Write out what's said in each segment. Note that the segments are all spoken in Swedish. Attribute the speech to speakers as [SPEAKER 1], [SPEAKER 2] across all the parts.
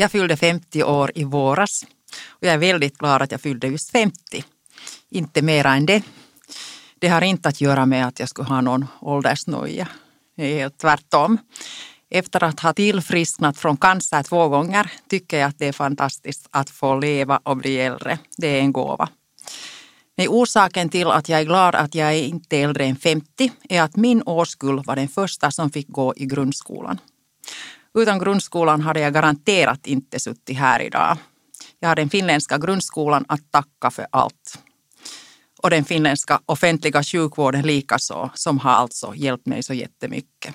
[SPEAKER 1] Jag fyllde 50 år i våras och jag är väldigt glad att jag fyllde just 50. Inte mera än det. Det har inte att göra med att jag skulle ha någon åldersnoja. Det är helt tvärtom. Efter att ha tillfrisknat från cancer två gånger tycker jag att det är fantastiskt att få leva och bli äldre. Det är en gåva. Men orsaken till att jag är glad att jag är inte är äldre än 50 är att min årskull var den första som fick gå i grundskolan. Utan grundskolan hade jag garanterat inte suttit här idag. Jag har den finländska grundskolan att tacka för allt. Och den finländska offentliga sjukvården likaså, som har alltså hjälpt mig så jättemycket.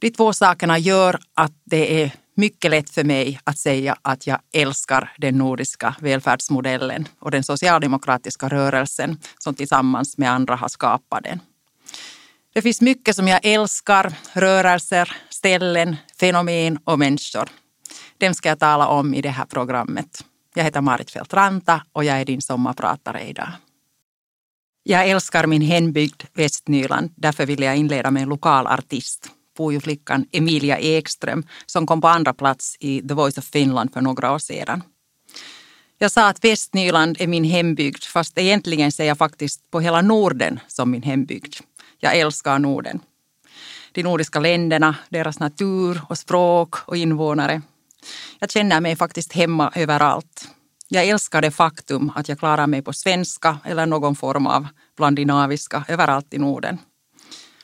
[SPEAKER 1] De två sakerna gör att det är mycket lätt för mig att säga att jag älskar den nordiska välfärdsmodellen och den socialdemokratiska rörelsen som tillsammans med andra har skapat den. Det finns mycket som jag älskar, rörelser, ställen, fenomen och människor. Dem ska jag tala om i det här programmet. Jag heter Marit Fält Ranta och jag är din sommarpratare idag. Jag älskar min hembygd Västnyland. Därför vill jag inleda med en lokal artist, flickan Emilia Ekström som kom på andra plats i The Voice of Finland för några år sedan. Jag sa att Västnyland är min hembygd fast egentligen ser jag faktiskt på hela Norden som min hembygd. Jag älskar Norden. De nordiska länderna, deras natur och språk och invånare. Jag känner mig faktiskt hemma överallt. Jag älskar det faktum att jag klarar mig på svenska eller någon form av blandinaviska överallt i Norden.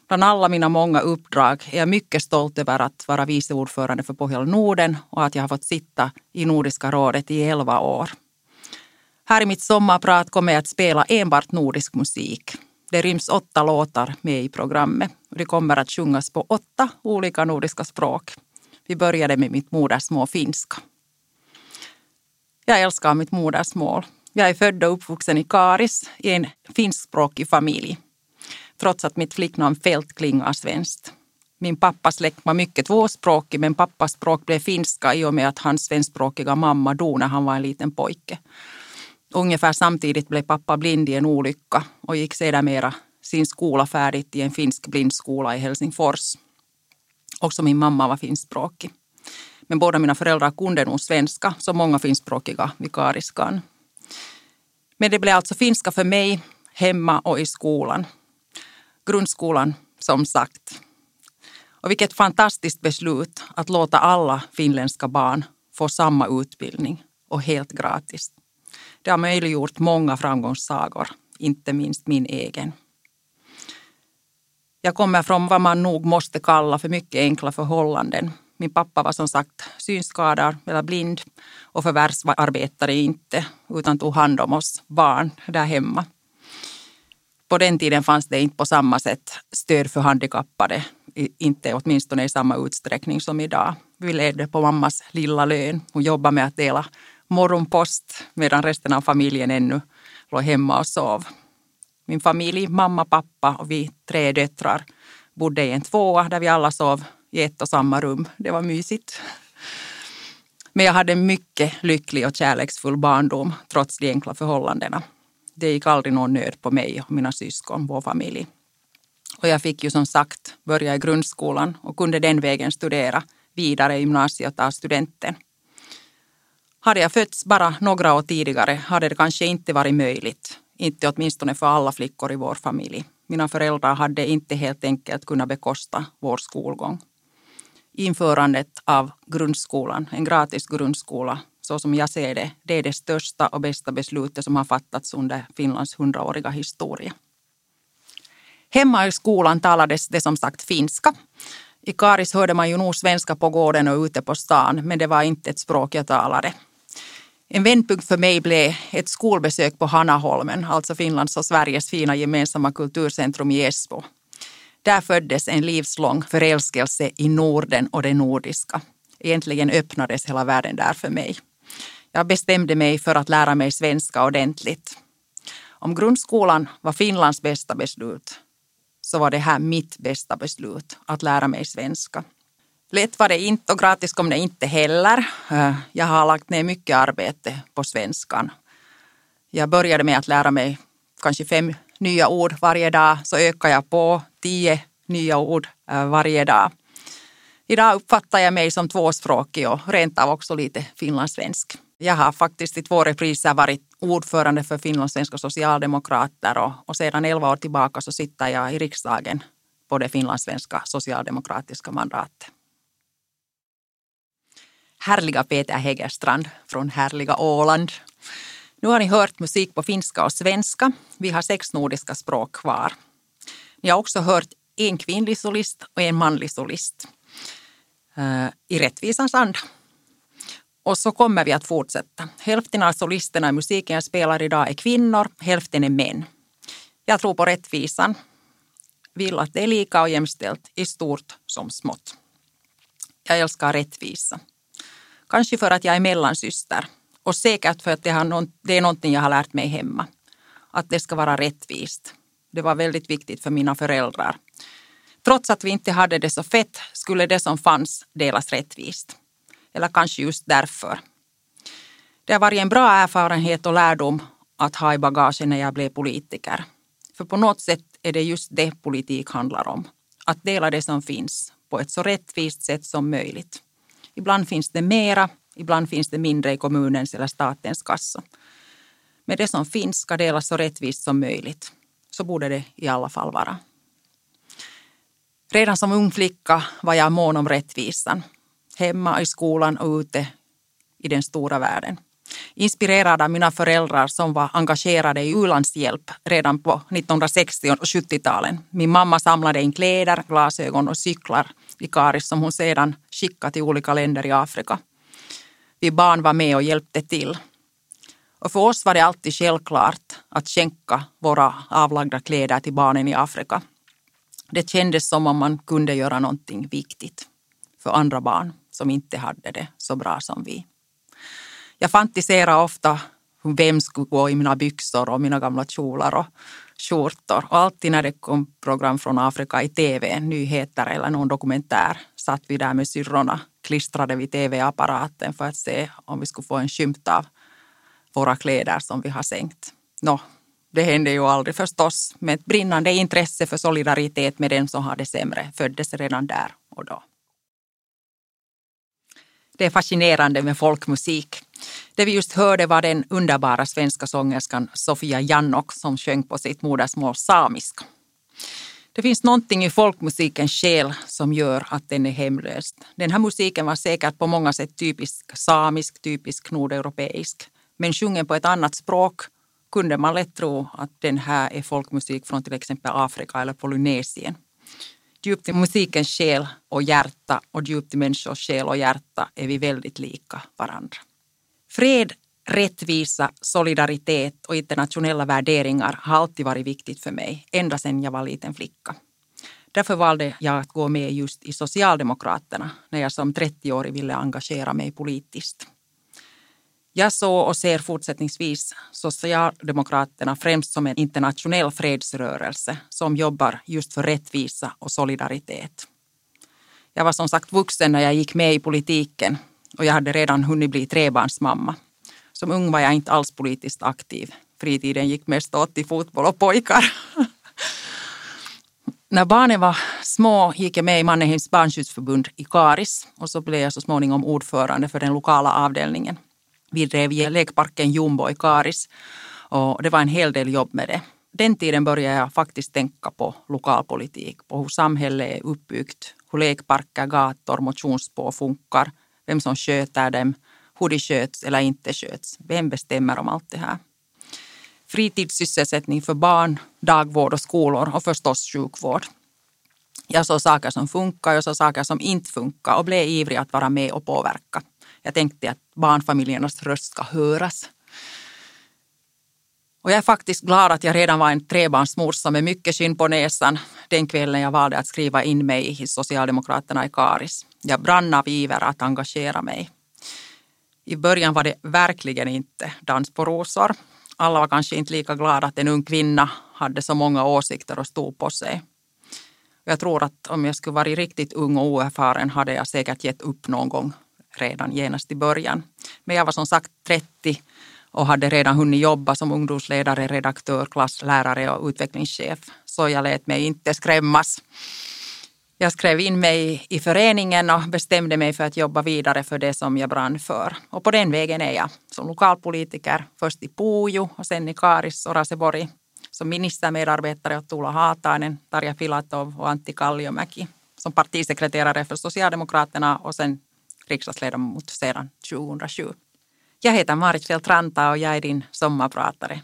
[SPEAKER 1] Bland alla mina många uppdrag är jag mycket stolt över att vara vice ordförande för Pohjola Norden och att jag har fått sitta i Nordiska rådet i elva år. Här i mitt sommarprat kommer jag att spela enbart nordisk musik. Det ryms åtta låtar med i programmet och det kommer att sjungas på åtta olika nordiska språk. Vi började med mitt modersmål finska. Jag älskar mitt modersmål. Jag är född och uppvuxen i Karis i en finskspråkig familj. Trots att mitt flicknamn Fält klingar svenskt. Min pappas släkt var mycket tvåspråkig men pappas språk blev finska i och med att hans svenskspråkiga mamma dog när han var en liten pojke. Ungefär samtidigt blev pappa blind i en olycka och gick sedermera sin skola färdigt i en finsk blindskola i Helsingfors. Också min mamma var finskspråkig. Men båda mina föräldrar kunde nog svenska, som många finskspråkiga vikariskan. Men det blev alltså finska för mig, hemma och i skolan. Grundskolan, som sagt. Och vilket fantastiskt beslut att låta alla finländska barn få samma utbildning och helt gratis. Det har möjliggjort många framgångssagor, inte minst min egen. Jag kommer från vad man nog måste kalla för mycket enkla förhållanden. Min pappa var som sagt synskadad eller blind och förvärvsarbetade inte utan tog hand om oss barn där hemma. På den tiden fanns det inte på samma sätt stöd för handikappade, inte åtminstone i samma utsträckning som idag. Vi levde på mammas lilla lön. Hon jobbade med att dela morgonpost medan resten av familjen ännu låg hemma och sov. Min familj, mamma, pappa och vi tre döttrar bodde i en tvåa där vi alla sov i ett och samma rum. Det var mysigt. Men jag hade en mycket lycklig och kärleksfull barndom trots de enkla förhållandena. Det gick aldrig någon nöd på mig och mina syskon, vår familj. Och jag fick ju som sagt börja i grundskolan och kunde den vägen studera vidare i gymnasiet och ta studenten. Hade jag fötts bara några år tidigare hade det kanske inte varit möjligt. Inte åtminstone för alla flickor i vår familj. Mina föräldrar hade inte helt enkelt kunnat bekosta vår skolgång. Införandet av grundskolan, en gratis grundskola, så som jag ser det, det är det största och bästa beslutet som har fattats under Finlands hundraåriga historia. Hemma i skolan talades det som sagt finska. I Karis hörde man ju nog svenska på gården och ute på stan, men det var inte ett språk jag talade. En vändpunkt för mig blev ett skolbesök på Hanaholmen, alltså Finlands och Sveriges fina gemensamma kulturcentrum i Esbo. Där föddes en livslång förälskelse i Norden och det nordiska. Egentligen öppnades hela världen där för mig. Jag bestämde mig för att lära mig svenska ordentligt. Om grundskolan var Finlands bästa beslut så var det här mitt bästa beslut, att lära mig svenska. Lätt var det inte och gratis kom det inte heller. Eh, jag har lagt ner mycket arbete på svenskan. Jag började med att lära mig kanske fem nya ord varje dag, så ökade jag på tio nya ord eh, varje dag. Idag uppfattar jag mig som tvåspråkig och rent av också lite finlandssvensk. Jag har faktiskt i två repriser varit ordförande för finlandssvenska socialdemokrater och, och sedan elva år tillbaka så sitter jag i riksdagen på det finlandssvenska socialdemokratiska mandatet. Härliga Peter Hägerstrand från härliga Åland. Nu har ni hört musik på finska och svenska. Vi har sex nordiska språk kvar. Ni har också hört en kvinnlig solist och en manlig solist uh, i rättvisans anda. Och så kommer vi att fortsätta. Hälften av solisterna i musiken jag spelar idag är kvinnor, hälften är män. Jag tror på rättvisan. Vill att det är lika och jämställt i stort som smått. Jag älskar rättvisa. Kanske för att jag är mellansyster och säkert för att det, har någon, det är någonting jag har lärt mig hemma. Att det ska vara rättvist. Det var väldigt viktigt för mina föräldrar. Trots att vi inte hade det så fett skulle det som fanns delas rättvist. Eller kanske just därför. Det har varit en bra erfarenhet och lärdom att ha i bagaget när jag blev politiker. För på något sätt är det just det politik handlar om. Att dela det som finns på ett så rättvist sätt som möjligt. Ibland finns det mera, ibland finns det mindre i kommunens eller statens kassa. Men det som finns ska delas så rättvist som möjligt. Så borde det i alla fall vara. Redan som ung flicka var jag mån om rättvisan. Hemma, i skolan och ute i den stora världen. Inspirerad av mina föräldrar som var engagerade i u-landshjälp redan på 1960 och 70-talen. Min mamma samlade in kläder, glasögon och cyklar i som hon sedan skickade till olika länder i Afrika. Vi barn var med och hjälpte till. Och för oss var det alltid självklart att skänka våra avlagda kläder till barnen i Afrika. Det kändes som om man kunde göra någonting viktigt för andra barn som inte hade det så bra som vi. Jag fantiserade ofta vem skulle gå i mina byxor och mina gamla kjolar och skjortor. Och alltid när det kom program från Afrika i tv, nyheter eller någon dokumentär, satt vi där med syrrorna klistrade vid tv-apparaten för att se om vi skulle få en skymt av våra kläder som vi har sänkt. Nå, det hände ju aldrig förstås, men ett brinnande intresse för solidaritet med den som har det sämre föddes redan där och då. Det är fascinerande med folkmusik. Det vi just hörde var den underbara svenska sångerskan Sofia Jannok som sjöng på sitt modersmål samiska. Det finns någonting i folkmusikens själ som gör att den är hemlös. Den här musiken var säkert på många sätt typisk samisk, typisk nordeuropeisk. Men sjungen på ett annat språk kunde man lätt tro att den här är folkmusik från till exempel Afrika eller Polynesien. Djupt i musikens själ och hjärta och djupt i människors själ och hjärta är vi väldigt lika varandra. Fred, rättvisa, solidaritet och internationella värderingar har alltid varit viktigt för mig, ända sedan jag var liten flicka. Därför valde jag att gå med just i Socialdemokraterna när jag som 30-årig ville engagera mig politiskt. Jag såg och ser fortsättningsvis Socialdemokraterna främst som en internationell fredsrörelse som jobbar just för rättvisa och solidaritet. Jag var som sagt vuxen när jag gick med i politiken och jag hade redan hunnit bli trebarnsmamma. Som ung var jag inte alls politiskt aktiv. Fritiden gick mest åt till fotboll och pojkar. När barnen var små gick jag med i Mannerheims barnskyddsförbund i Karis och så blev jag så småningom ordförande för den lokala avdelningen. Vi drev lekparken Jumbo i Karis och det var en hel del jobb med det. Den tiden började jag faktiskt tänka på lokalpolitik, på hur samhället är uppbyggt, hur lekparker, gator, motionsspår funkar, vem som sköter dem, hur de sköts eller inte sköts. Vem bestämmer om allt det här? Fritidssysselsättning för barn, dagvård och skolor och förstås sjukvård. Jag såg saker som funkar, jag såg saker som inte funkar och blev ivrig att vara med och påverka. Jag tänkte att barnfamiljernas röst ska höras. Och jag är faktiskt glad att jag redan var en trebarnsmorsa med mycket skinn på näsan den kvällen jag valde att skriva in mig i Socialdemokraterna i Karis. Jag brann av iver att engagera mig. I början var det verkligen inte dans på rosor. Alla var kanske inte lika glada att en ung kvinna hade så många åsikter och stod på sig. Jag tror att om jag skulle varit riktigt ung och oerfaren hade jag säkert gett upp någon gång redan genast i början. Men jag var som sagt 30 och hade redan hunnit jobba som ungdomsledare, redaktör, klasslärare och utvecklingschef. Så jag lät mig inte skrämmas. Jag skrev in mig i föreningen och bestämde mig för att jobba vidare för det som jag brann för. Och på den vägen är jag som lokalpolitiker, först i Pujo och sen i Karis och Raseborg, som ministermedarbetare åt Tuula Haatainen, Tarja Filatov och Antti Kalliomäki, som partisekreterare för Socialdemokraterna och sen riksdagsledamot sedan 2007. Jag heter Marit Fältranta och jag är din sommarpratare.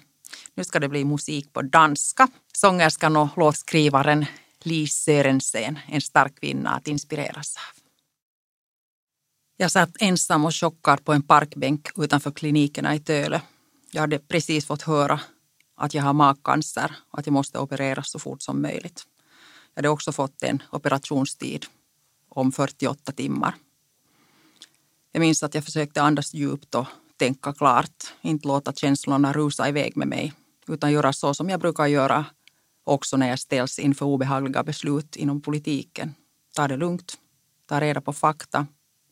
[SPEAKER 1] Nu ska det bli musik på danska. Sångerskan och låtskrivaren Lise Sörensen, en stark kvinna att inspireras av. Jag satt ensam och chockad på en parkbänk utanför klinikerna i Töle. Jag hade precis fått höra att jag har magcancer och att jag måste opereras så fort som möjligt. Jag hade också fått en operationstid om 48 timmar. Jag minns att jag försökte andas djupt och tänka klart, inte låta känslorna rusa iväg med mig, utan göra så som jag brukar göra också när jag ställs inför obehagliga beslut inom politiken. Ta det lugnt, ta reda på fakta,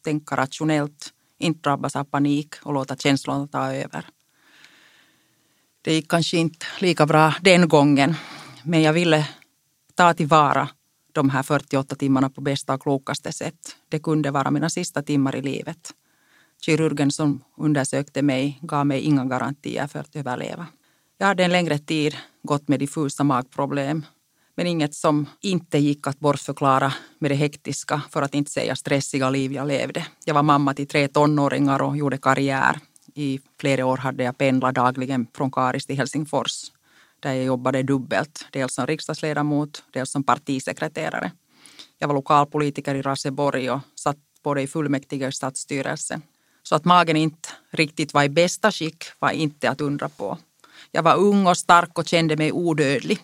[SPEAKER 1] tänka rationellt, inte drabbas av panik och låta känslorna ta över. Det gick kanske inte lika bra den gången, men jag ville ta tillvara de här 48 timmarna på bästa och klokaste sätt. Det kunde vara mina sista timmar i livet. Kirurgen som undersökte mig gav mig inga garantier för att överleva. Jag hade en längre tid gått med diffusa magproblem men inget som inte gick att bortförklara med det hektiska, för att inte säga stressiga liv jag levde. Jag var mamma till tre tonåringar och gjorde karriär. I flera år hade jag pendlat dagligen från Karis till Helsingfors där jag jobbade dubbelt, dels som riksdagsledamot, dels som partisekreterare. Jag var lokalpolitiker i Raseborg och satt både i fullmäktige och stadsstyrelse. Så att magen inte riktigt var i bästa skick var inte att undra på. Jag var ung och stark och kände mig odödlig.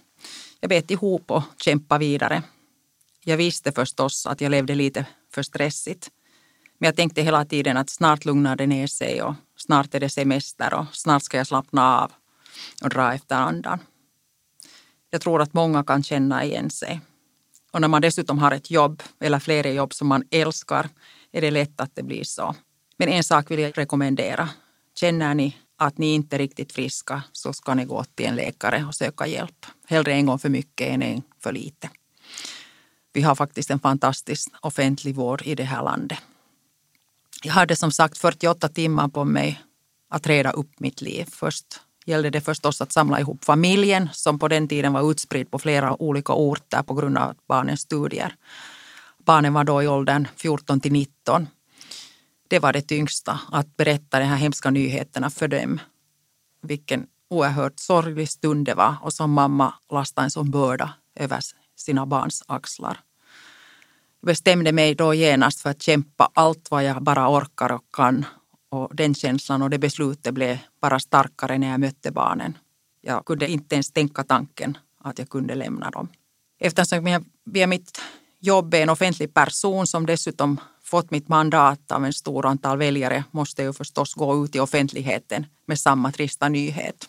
[SPEAKER 1] Jag bet ihop och kämpade vidare. Jag visste förstås att jag levde lite för stressigt. Men jag tänkte hela tiden att snart lugnar det ner sig och snart är det semester och snart ska jag slappna av och dra efter andan. Jag tror att många kan känna igen sig. Och när man dessutom har ett jobb eller flera jobb som man älskar är det lätt att det blir så. Men en sak vill jag rekommendera. Känner ni att ni inte är riktigt friska så ska ni gå till en läkare och söka hjälp. Hellre en gång för mycket än en för lite. Vi har faktiskt en fantastisk offentlig vård i det här landet. Jag hade som sagt 48 timmar på mig att reda upp mitt liv. Först gällde det förstås att samla ihop familjen som på den tiden var utspridd på flera olika orter på grund av barnens studier. Barnen var då i åldern 14 till 19 det var det tyngsta, att berätta de här hemska nyheterna för dem. Vilken oerhört sorglig stund det var och som mamma lastade en sån börda över sina barns axlar. Jag bestämde mig då genast för att kämpa allt vad jag bara orkar och kan. Och den känslan och det beslutet blev bara starkare när jag mötte barnen. Jag kunde inte ens tänka tanken att jag kunde lämna dem. Eftersom jag via mitt jobb är en offentlig person som dessutom fått mitt mandat av en stor antal väljare måste jag förstås gå ut i offentligheten med samma trista nyhet.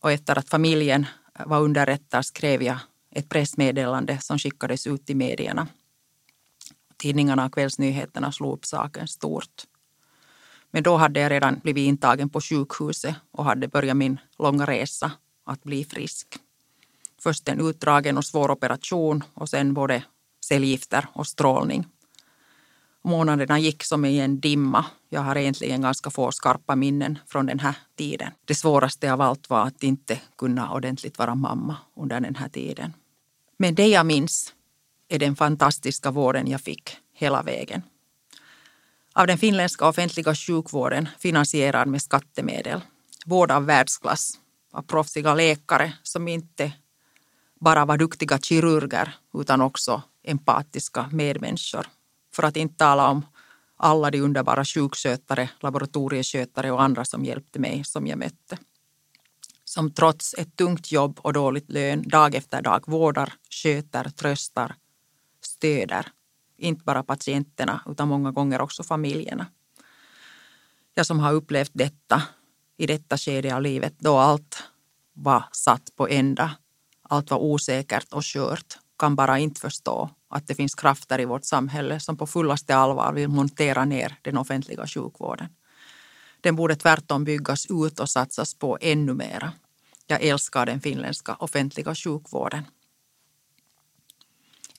[SPEAKER 1] Och efter att familjen var underrättad skrev jag ett pressmeddelande som skickades ut i medierna. Tidningarna och kvällsnyheterna slog upp saken stort. Men då hade jag redan blivit intagen på sjukhuset och hade börjat min långa resa att bli frisk. Först en utdragen och svår operation och sen både cellgifter och strålning. Månaderna gick som i en dimma. Jag har egentligen ganska få skarpa minnen från den här tiden. Det svåraste av allt var att inte kunna ordentligt vara mamma under den här tiden. Men det jag minns är den fantastiska vården jag fick hela vägen. Av den finländska offentliga sjukvården finansierad med skattemedel. Vård av världsklass av proffsiga läkare som inte bara var duktiga kirurger utan också empatiska medmänniskor för att inte tala om alla de underbara sjukskötare, laboratorieskötare och andra som hjälpte mig som jag mötte. Som trots ett tungt jobb och dåligt lön dag efter dag vårdar, sköter, tröstar, stöder. Inte bara patienterna utan många gånger också familjerna. Jag som har upplevt detta i detta skede av livet då allt var satt på ända. Allt var osäkert och skört kan bara inte förstå att det finns krafter i vårt samhälle som på fullaste allvar vill montera ner den offentliga sjukvården. Den borde tvärtom byggas ut och satsas på ännu mera. Jag älskar den finländska offentliga sjukvården.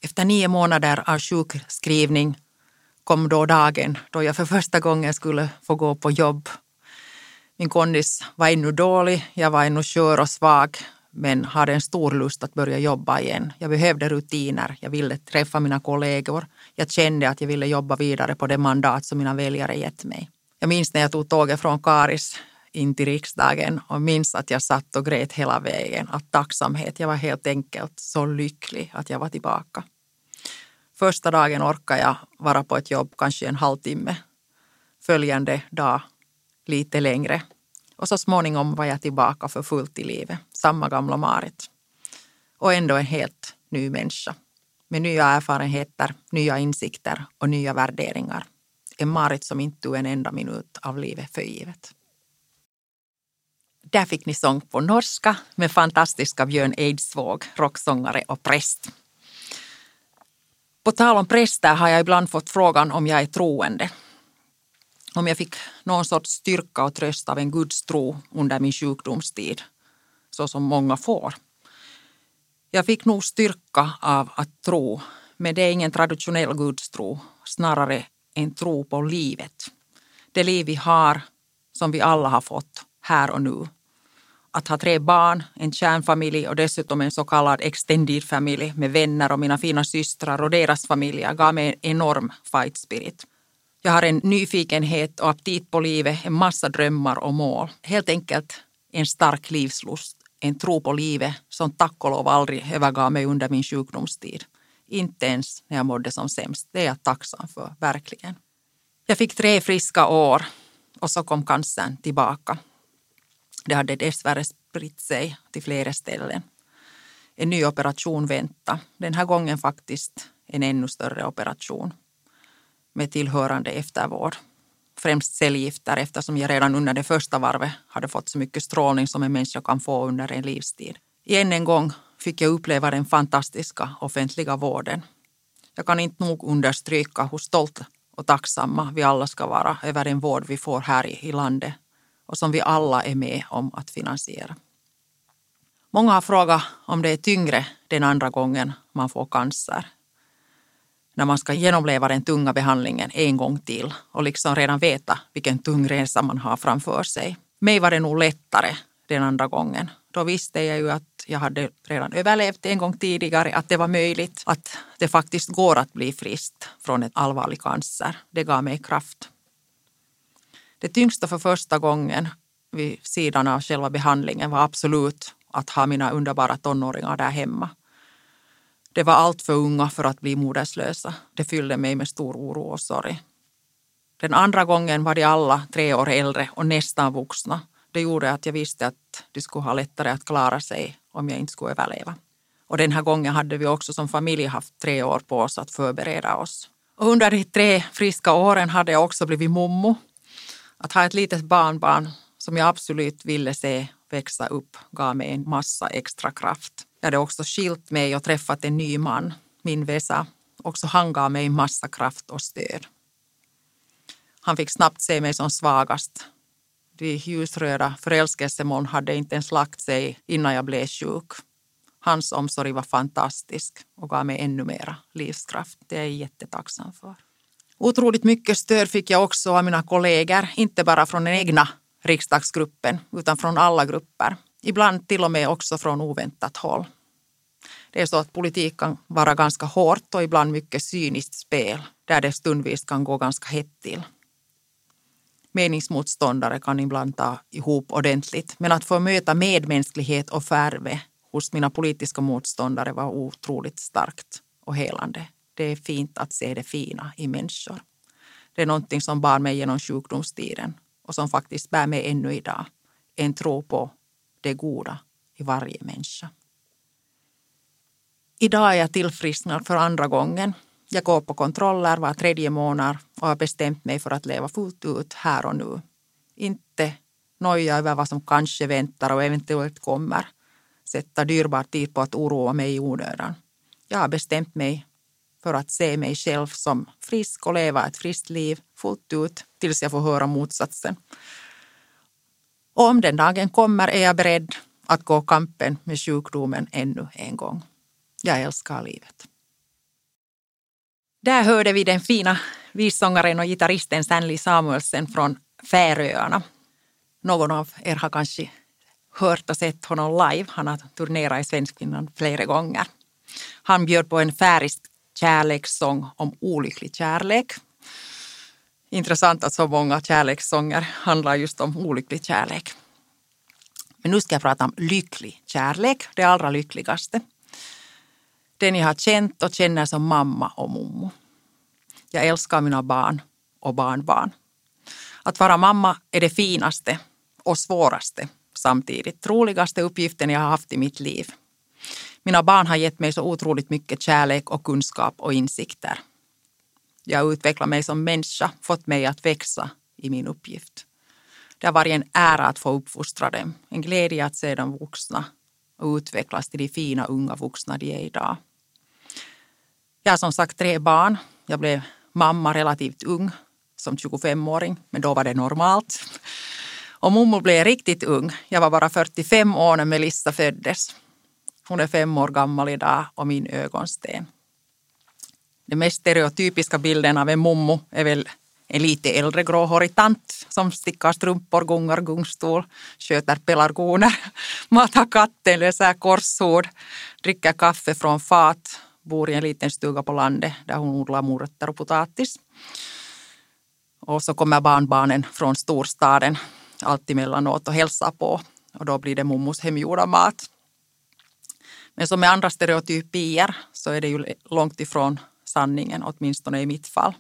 [SPEAKER 1] Efter nio månader av sjukskrivning kom då dagen då jag för första gången skulle få gå på jobb. Min kondis var ännu dålig, jag var ännu skör och svag men hade en stor lust att börja jobba igen. Jag behövde rutiner, jag ville träffa mina kollegor. Jag kände att jag ville jobba vidare på det mandat som mina väljare gett mig. Jag minns när jag tog tåget från Karis in till riksdagen och minns att jag satt och grät hela vägen av tacksamhet. Jag var helt enkelt så lycklig att jag var tillbaka. Första dagen orkar jag vara på ett jobb kanske en halvtimme. Följande dag lite längre. Och så småningom var jag tillbaka för fullt i livet. Samma gamla Marit. Och ändå en helt ny människa. Med nya erfarenheter, nya insikter och nya värderingar. En Marit som inte tog en enda minut av livet för givet. Där fick ni sång på norska med fantastiska Björn Eidsvåg, rocksångare och präst. På tal om präster har jag ibland fått frågan om jag är troende. Om jag fick någon sorts styrka och tröst av en gudstro under min sjukdomstid, så som många får. Jag fick nog styrka av att tro, men det är ingen traditionell gudstro, snarare en tro på livet. Det liv vi har, som vi alla har fått här och nu att ha tre barn, en kärnfamilj och dessutom en så kallad extended familj med vänner och mina fina systrar och deras familjer gav mig en enorm fight spirit. Jag har en nyfikenhet och aptit på livet, en massa drömmar och mål. Helt enkelt en stark livslust, en tro på livet som tack och lov aldrig övergav mig under min sjukdomstid. Inte ens när jag mådde som sämst. Det är jag tacksam för, verkligen. Jag fick tre friska år och så kom cancern tillbaka. Det hade dessvärre spritt sig till flera ställen. En ny operation väntade. Den här gången faktiskt en ännu större operation med tillhörande eftervård. Främst cellgifter eftersom jag redan under det första varvet hade fått så mycket strålning som en människa kan få under en livstid. Än en gång fick jag uppleva den fantastiska offentliga vården. Jag kan inte nog understryka hur stolt och tacksamma vi alla ska vara över den vård vi får här i landet och som vi alla är med om att finansiera. Många har frågat om det är tyngre den andra gången man får cancer. När man ska genomleva den tunga behandlingen en gång till och liksom redan veta vilken tung resa man har framför sig. Mig var det nog lättare den andra gången. Då visste jag ju att jag hade redan överlevt en gång tidigare, att det var möjligt, att det faktiskt går att bli frisk från ett allvarlig cancer. Det gav mig kraft. Det tyngsta för första gången vid sidan av själva behandlingen var absolut att ha mina underbara tonåringar där hemma. De var allt för unga för att bli moderslösa. Det fyllde mig med stor oro och sorg. Den andra gången var de alla tre år äldre och nästan vuxna. Det gjorde att jag visste att de skulle ha lättare att klara sig om jag inte skulle överleva. Och den här gången hade vi också som familj haft tre år på oss att förbereda oss. Och under de tre friska åren hade jag också blivit mommo att ha ett litet barnbarn som jag absolut ville se växa upp gav mig en massa extra kraft. Jag hade också skilt mig och träffat en ny man, min Vesa. Också han gav mig massa kraft och stöd. Han fick snabbt se mig som svagast. De ljusröda förälskelsemoln hade inte ens lagt sig innan jag blev sjuk. Hans omsorg var fantastisk och gav mig ännu mera livskraft. Det är jag jättetacksam för. Otroligt mycket stöd fick jag också av mina kollegor, inte bara från den egna riksdagsgruppen utan från alla grupper. Ibland till och med också från oväntat håll. Det är så att politik kan vara ganska hårt och ibland mycket cyniskt spel där det stundvis kan gå ganska hett till. Meningsmotståndare kan ibland ta ihop ordentligt men att få möta medmänsklighet och färve hos mina politiska motståndare var otroligt starkt och helande. Det är fint att se det fina i människor. Det är någonting som bar mig genom sjukdomstiden och som faktiskt bär mig ännu idag. En tro på det goda i varje människa. Idag är jag tillfrisknad för andra gången. Jag går på kontroller var tredje månad och har bestämt mig för att leva fullt ut här och nu. Inte noja över vad som kanske väntar och eventuellt kommer. Sätta dyrbar tid på att oroa mig i onödan. Jag har bestämt mig för att se mig själv som frisk och leva ett friskt liv fullt ut tills jag får höra motsatsen. Och om den dagen kommer är jag beredd att gå kampen med sjukdomen ännu en gång. Jag älskar livet. Där hörde vi den fina vissångaren och gitarristen Stanley Samuelsen från Färöarna. Någon av er har kanske hört och sett honom live. Han har turnerat i Svenskfinland flera gånger. Han bjöd på en färisk kärlekssång om olycklig kärlek. Intressant att så många kärlekssånger handlar just om olycklig kärlek. Men nu ska jag prata om lycklig kärlek, det allra lyckligaste. Den jag har känt och känner som mamma och mommo. Jag älskar mina barn och barnbarn. Att vara mamma är det finaste och svåraste samtidigt. Roligaste uppgiften jag har haft i mitt liv. Mina barn har gett mig så otroligt mycket kärlek och kunskap och insikter. Jag har utvecklat mig som människa, fått mig att växa i min uppgift. Det har varit en ära att få uppfostra dem, en glädje att se dem vuxna och utvecklas till de fina unga vuxna de är idag. Jag har som sagt tre barn. Jag blev mamma relativt ung, som 25-åring, men då var det normalt. Och mormor blev riktigt ung. Jag var bara 45 år när Melissa föddes. Hon är fem år gammal idag och min ögonsten. Den mest stereotypiska bilden av en mommo är väl en lite äldre gråhårig tant som stickar strumpor, gungar gungstol, sköter pelargoner, matar katten, löser korsord, dricker kaffe från fat, bor i en liten stuga på landet där hon odlar morötter och potatis. Och så kommer barnbarnen från storstaden alltemellanåt och hälsar på och då blir det mommos hemgjorda mat. Men som med andra stereotypier så är det ju långt ifrån sanningen, åtminstone i mitt fall.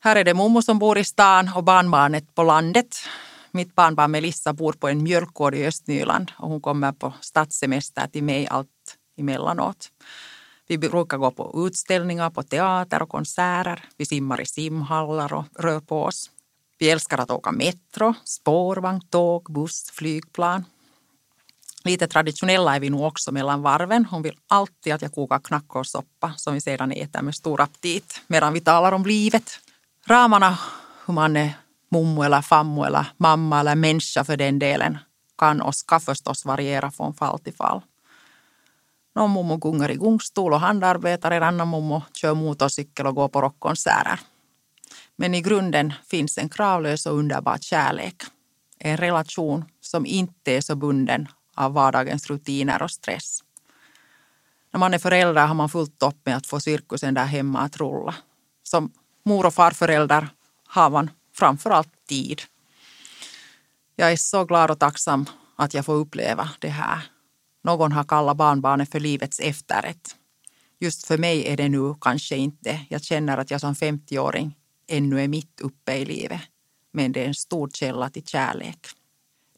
[SPEAKER 1] Här är det mommo som bor i stan och barnbarnet på landet. Mitt barnbarn Melissa bor på en mjölkgård i Östnyland och hon kommer på stadssemester till mig allt emellanåt. Vi brukar gå på utställningar, på teater och konserter. Vi simmar i simhallar och rör på oss. Vi älskar att åka metro, spårvagn, tåg, buss, flygplan. Lite traditionella är vi nog också mellan varven. Hon vill alltid att jag kokar knackkålssoppa som vi sedan äter med stor aptit medan vi talar om livet. Ramarna, hur man är mummo eller fammo eller mamma eller människa för den delen, kan och ska förstås variera från fall till fall. Någon mummo gungar i gungstol och handarbetar, en annan mummo kör motorcykel och går på rockkonserter. Men i grunden finns en kravlös och underbar kärlek. En relation som inte är så bunden av vardagens rutiner och stress. När man är förälder har man fullt upp med att få cirkusen där hemma att rulla. Som mor och farförälder har man framför allt tid. Jag är så glad och tacksam att jag får uppleva det här. Någon har kallat barnbarnet för livets efterrätt. Just för mig är det nu kanske inte. Jag känner att jag som 50-åring ännu är mitt uppe i livet. Men det är en stor källa till kärlek.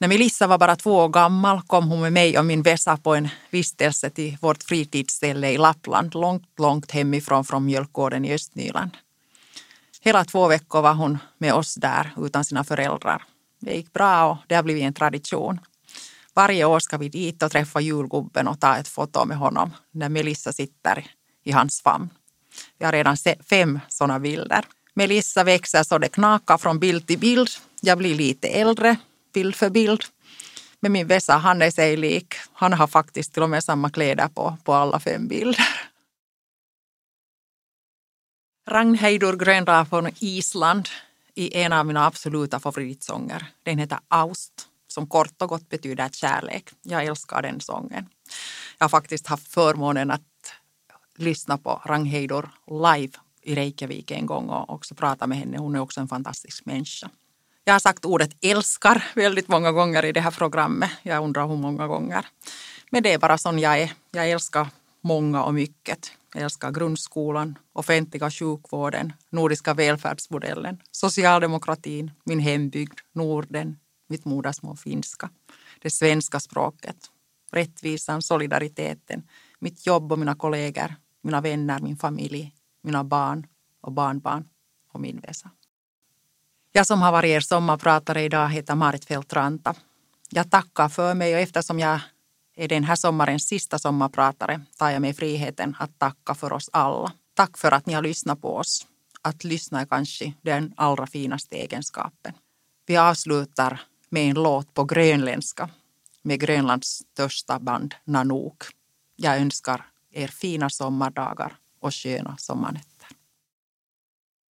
[SPEAKER 1] När Melissa var bara två år gammal kom hon med mig och min vässa på en vistelse till vårt fritidsställe i Lappland, långt, långt hemifrån från mjölkgården i Östnyland. Hela två veckor var hon med oss där utan sina föräldrar. Det gick bra och det har blivit en tradition. Varje år ska vi dit och träffa julgubben och ta ett foto med honom när Melissa sitter i hans famn. Vi har redan sett fem sådana bilder. Melissa växer så det knakar från bild till bild. Jag blir lite äldre, bild för bild. Men min vässa, han är sig lik. Han har faktiskt till och med samma kläder på, på alla fem bilder. Ragnheidur Gröndahl från Island i en av mina absoluta favoritsånger. Den heter Aust, som kort och gott betyder kärlek. Jag älskar den sången. Jag har faktiskt haft förmånen att lyssna på Ragnheidur live i Reykjavik en gång och också prata med henne. Hon är också en fantastisk människa. Jag har sagt ordet älskar väldigt många gånger i det här programmet. Jag undrar hur många gånger. Men det är bara sån jag är. Jag älskar många och mycket. Jag älskar grundskolan, offentliga sjukvården, nordiska välfärdsmodellen, socialdemokratin, min hembygd, Norden, mitt modersmål finska, det svenska språket, rättvisan, solidariteten, mitt jobb och mina kollegor, mina vänner, min familj, mina barn och barnbarn och min väsa. Jag som har varit er sommarpratare idag heter Marit Feltranta. Jag tackar för mig och eftersom jag är den här sommarens sista sommarpratare tar jag mig friheten att tacka för oss alla. Tack för att ni har lyssnat på oss. Att lyssna är kanske den allra finaste egenskapen. Vi avslutar med en låt på grönländska med Grönlands största band Nanook. Jag önskar er fina sommardagar och sköna sommarnätter.